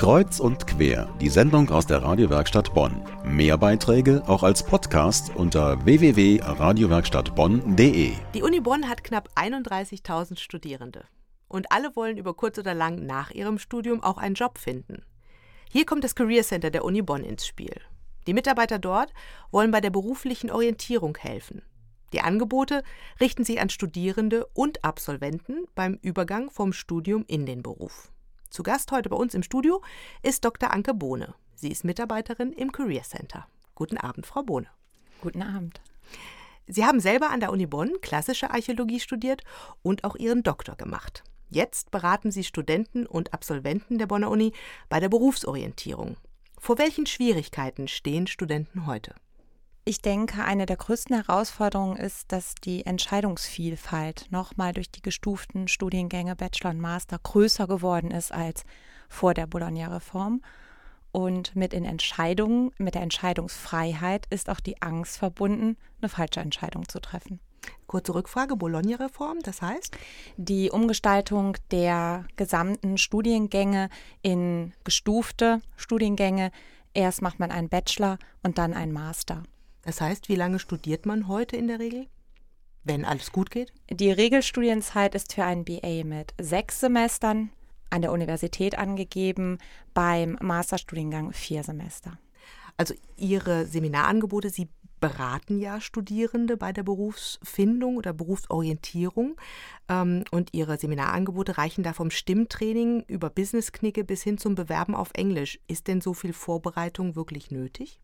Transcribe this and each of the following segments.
Kreuz und quer, die Sendung aus der Radiowerkstatt Bonn. Mehr Beiträge auch als Podcast unter www.radiowerkstattbonn.de. Die Uni Bonn hat knapp 31.000 Studierende. Und alle wollen über kurz oder lang nach ihrem Studium auch einen Job finden. Hier kommt das Career Center der Uni Bonn ins Spiel. Die Mitarbeiter dort wollen bei der beruflichen Orientierung helfen. Die Angebote richten sich an Studierende und Absolventen beim Übergang vom Studium in den Beruf. Zu Gast heute bei uns im Studio ist Dr. Anke Bohne. Sie ist Mitarbeiterin im Career Center. Guten Abend, Frau Bohne. Guten Abend. Sie haben selber an der Uni Bonn klassische Archäologie studiert und auch Ihren Doktor gemacht. Jetzt beraten Sie Studenten und Absolventen der Bonner Uni bei der Berufsorientierung. Vor welchen Schwierigkeiten stehen Studenten heute? Ich denke, eine der größten Herausforderungen ist, dass die Entscheidungsvielfalt nochmal durch die gestuften Studiengänge Bachelor und Master größer geworden ist als vor der Bologna-Reform. Und mit den Entscheidungen, mit der Entscheidungsfreiheit ist auch die Angst verbunden, eine falsche Entscheidung zu treffen. Kurze Rückfrage, Bologna-Reform, das heißt? Die Umgestaltung der gesamten Studiengänge in gestufte Studiengänge. Erst macht man einen Bachelor und dann einen Master. Das heißt, wie lange studiert man heute in der Regel? Wenn alles gut geht? Die Regelstudienzeit ist für einen BA mit sechs Semestern an der Universität angegeben, beim Masterstudiengang vier Semester. Also Ihre Seminarangebote, Sie beraten ja Studierende bei der Berufsfindung oder Berufsorientierung. Ähm, und Ihre Seminarangebote reichen da vom Stimmtraining über Businessknicke bis hin zum Bewerben auf Englisch. Ist denn so viel Vorbereitung wirklich nötig?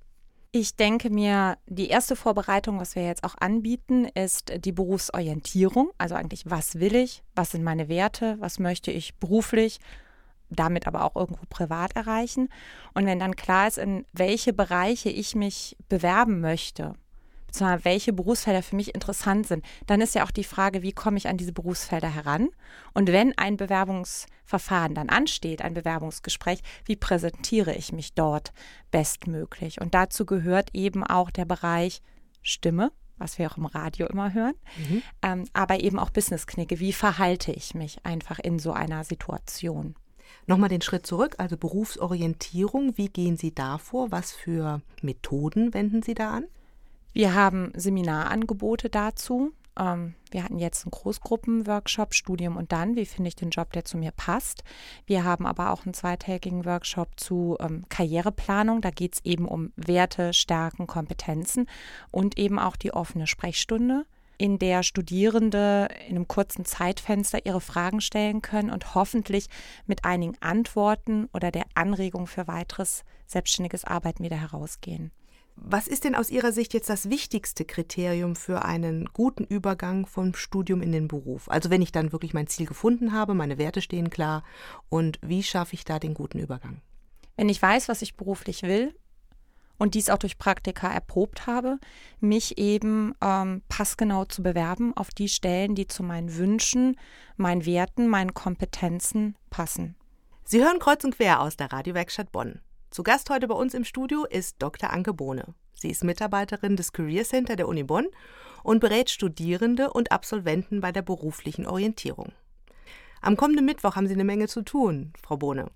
Ich denke mir, die erste Vorbereitung, was wir jetzt auch anbieten, ist die Berufsorientierung. Also eigentlich, was will ich? Was sind meine Werte? Was möchte ich beruflich? Damit aber auch irgendwo privat erreichen. Und wenn dann klar ist, in welche Bereiche ich mich bewerben möchte, beziehungsweise welche Berufsfelder für mich interessant sind, dann ist ja auch die Frage, wie komme ich an diese Berufsfelder heran? Und wenn ein Bewerbungsverfahren dann ansteht, ein Bewerbungsgespräch, wie präsentiere ich mich dort bestmöglich? Und dazu gehört eben auch der Bereich Stimme, was wir auch im Radio immer hören, mhm. ähm, aber eben auch Businessknicke. Wie verhalte ich mich einfach in so einer Situation? Nochmal den Schritt zurück, also Berufsorientierung. Wie gehen Sie da vor? Was für Methoden wenden Sie da an? Wir haben Seminarangebote dazu. Ähm, wir hatten jetzt einen Großgruppenworkshop, Studium und dann, wie finde ich den Job, der zu mir passt. Wir haben aber auch einen zweitägigen Workshop zu ähm, Karriereplanung. Da geht es eben um Werte, Stärken, Kompetenzen und eben auch die offene Sprechstunde in der Studierende in einem kurzen Zeitfenster ihre Fragen stellen können und hoffentlich mit einigen Antworten oder der Anregung für weiteres selbstständiges Arbeiten wieder herausgehen. Was ist denn aus Ihrer Sicht jetzt das wichtigste Kriterium für einen guten Übergang vom Studium in den Beruf? Also wenn ich dann wirklich mein Ziel gefunden habe, meine Werte stehen klar und wie schaffe ich da den guten Übergang? Wenn ich weiß, was ich beruflich will und dies auch durch Praktika erprobt habe, mich eben ähm, passgenau zu bewerben auf die Stellen, die zu meinen Wünschen, meinen Werten, meinen Kompetenzen passen. Sie hören kreuz und quer aus der Radiowerkstatt Bonn. Zu Gast heute bei uns im Studio ist Dr. Anke Bohne. Sie ist Mitarbeiterin des Career Center der Uni Bonn und berät Studierende und Absolventen bei der beruflichen Orientierung. Am kommenden Mittwoch haben Sie eine Menge zu tun, Frau Bohne.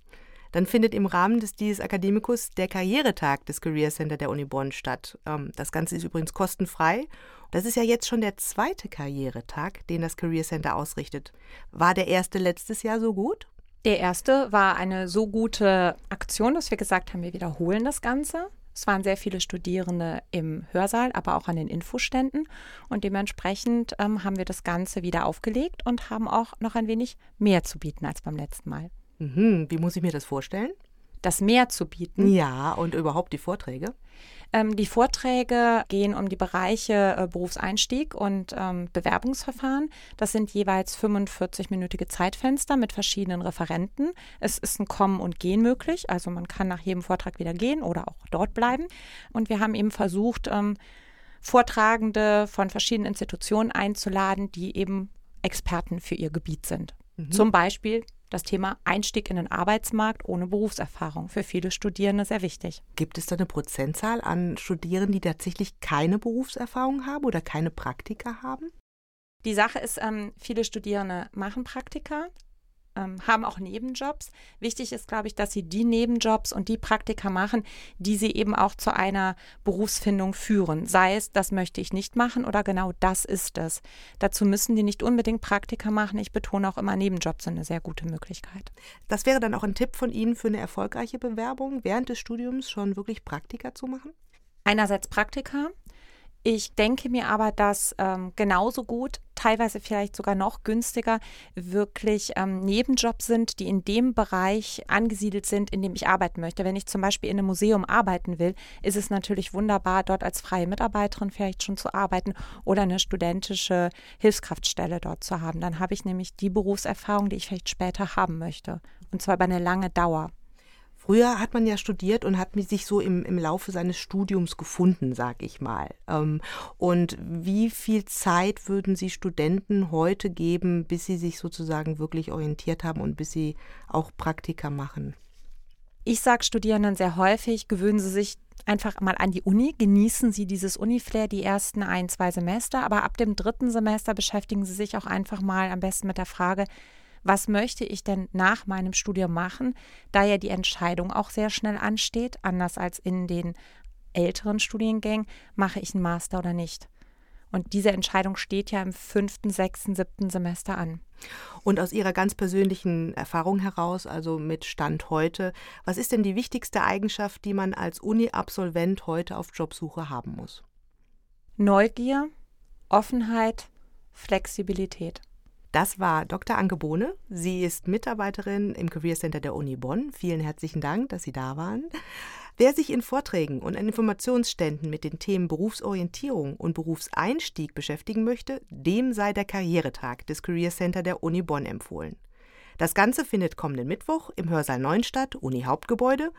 Dann findet im Rahmen des Dies Academicus der Karrieretag des Career Center der Uni Bonn statt. Ähm, das Ganze ist übrigens kostenfrei. Das ist ja jetzt schon der zweite Karrieretag, den das Career Center ausrichtet. War der erste letztes Jahr so gut? Der erste war eine so gute Aktion, dass wir gesagt haben, wir wiederholen das Ganze. Es waren sehr viele Studierende im Hörsaal, aber auch an den Infoständen. Und dementsprechend ähm, haben wir das Ganze wieder aufgelegt und haben auch noch ein wenig mehr zu bieten als beim letzten Mal. Mhm. Wie muss ich mir das vorstellen? Das mehr zu bieten. Ja, und überhaupt die Vorträge? Ähm, die Vorträge gehen um die Bereiche äh, Berufseinstieg und ähm, Bewerbungsverfahren. Das sind jeweils 45-minütige Zeitfenster mit verschiedenen Referenten. Es ist ein Kommen und Gehen möglich, also man kann nach jedem Vortrag wieder gehen oder auch dort bleiben. Und wir haben eben versucht, ähm, Vortragende von verschiedenen Institutionen einzuladen, die eben Experten für ihr Gebiet sind. Mhm. Zum Beispiel das Thema Einstieg in den Arbeitsmarkt ohne Berufserfahrung. Für viele Studierende sehr wichtig. Gibt es da eine Prozentzahl an Studierenden, die tatsächlich keine Berufserfahrung haben oder keine Praktika haben? Die Sache ist, ähm, viele Studierende machen Praktika. Ähm, haben auch Nebenjobs. Wichtig ist, glaube ich, dass sie die Nebenjobs und die Praktika machen, die sie eben auch zu einer Berufsfindung führen. Sei es, das möchte ich nicht machen oder genau das ist es. Dazu müssen die nicht unbedingt Praktika machen. Ich betone auch immer, Nebenjobs sind eine sehr gute Möglichkeit. Das wäre dann auch ein Tipp von Ihnen für eine erfolgreiche Bewerbung, während des Studiums schon wirklich Praktika zu machen? Einerseits Praktika, ich denke mir aber, dass ähm, genauso gut, teilweise vielleicht sogar noch günstiger, wirklich ähm, Nebenjobs sind, die in dem Bereich angesiedelt sind, in dem ich arbeiten möchte. Wenn ich zum Beispiel in einem Museum arbeiten will, ist es natürlich wunderbar, dort als freie Mitarbeiterin vielleicht schon zu arbeiten oder eine studentische Hilfskraftstelle dort zu haben. Dann habe ich nämlich die Berufserfahrung, die ich vielleicht später haben möchte. Und zwar über eine lange Dauer. Früher hat man ja studiert und hat sich so im, im Laufe seines Studiums gefunden, sag ich mal. Ähm, und wie viel Zeit würden Sie Studenten heute geben, bis sie sich sozusagen wirklich orientiert haben und bis sie auch Praktika machen? Ich sage Studierenden sehr häufig, gewöhnen Sie sich einfach mal an die Uni, genießen Sie dieses Uni-Flair die ersten ein, zwei Semester, aber ab dem dritten Semester beschäftigen Sie sich auch einfach mal am besten mit der Frage, was möchte ich denn nach meinem Studium machen, da ja die Entscheidung auch sehr schnell ansteht, anders als in den älteren Studiengängen, mache ich einen Master oder nicht. Und diese Entscheidung steht ja im fünften, sechsten, siebten Semester an. Und aus Ihrer ganz persönlichen Erfahrung heraus, also mit Stand heute, was ist denn die wichtigste Eigenschaft, die man als Uni-Absolvent heute auf Jobsuche haben muss? Neugier, Offenheit, Flexibilität. Das war Dr. Anke Bohne. Sie ist Mitarbeiterin im Career Center der Uni Bonn. Vielen herzlichen Dank, dass Sie da waren. Wer sich in Vorträgen und an Informationsständen mit den Themen Berufsorientierung und Berufseinstieg beschäftigen möchte, dem sei der Karrieretag des Career Center der Uni Bonn empfohlen. Das Ganze findet kommenden Mittwoch im Hörsaal Neuenstadt, Uni Hauptgebäude.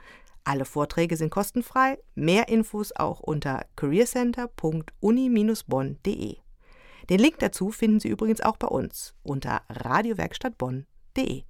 Alle Vorträge sind kostenfrei. Mehr Infos auch unter careercenter.uni-bonn.de. Den Link dazu finden Sie übrigens auch bei uns unter radiowerkstattbonn.de.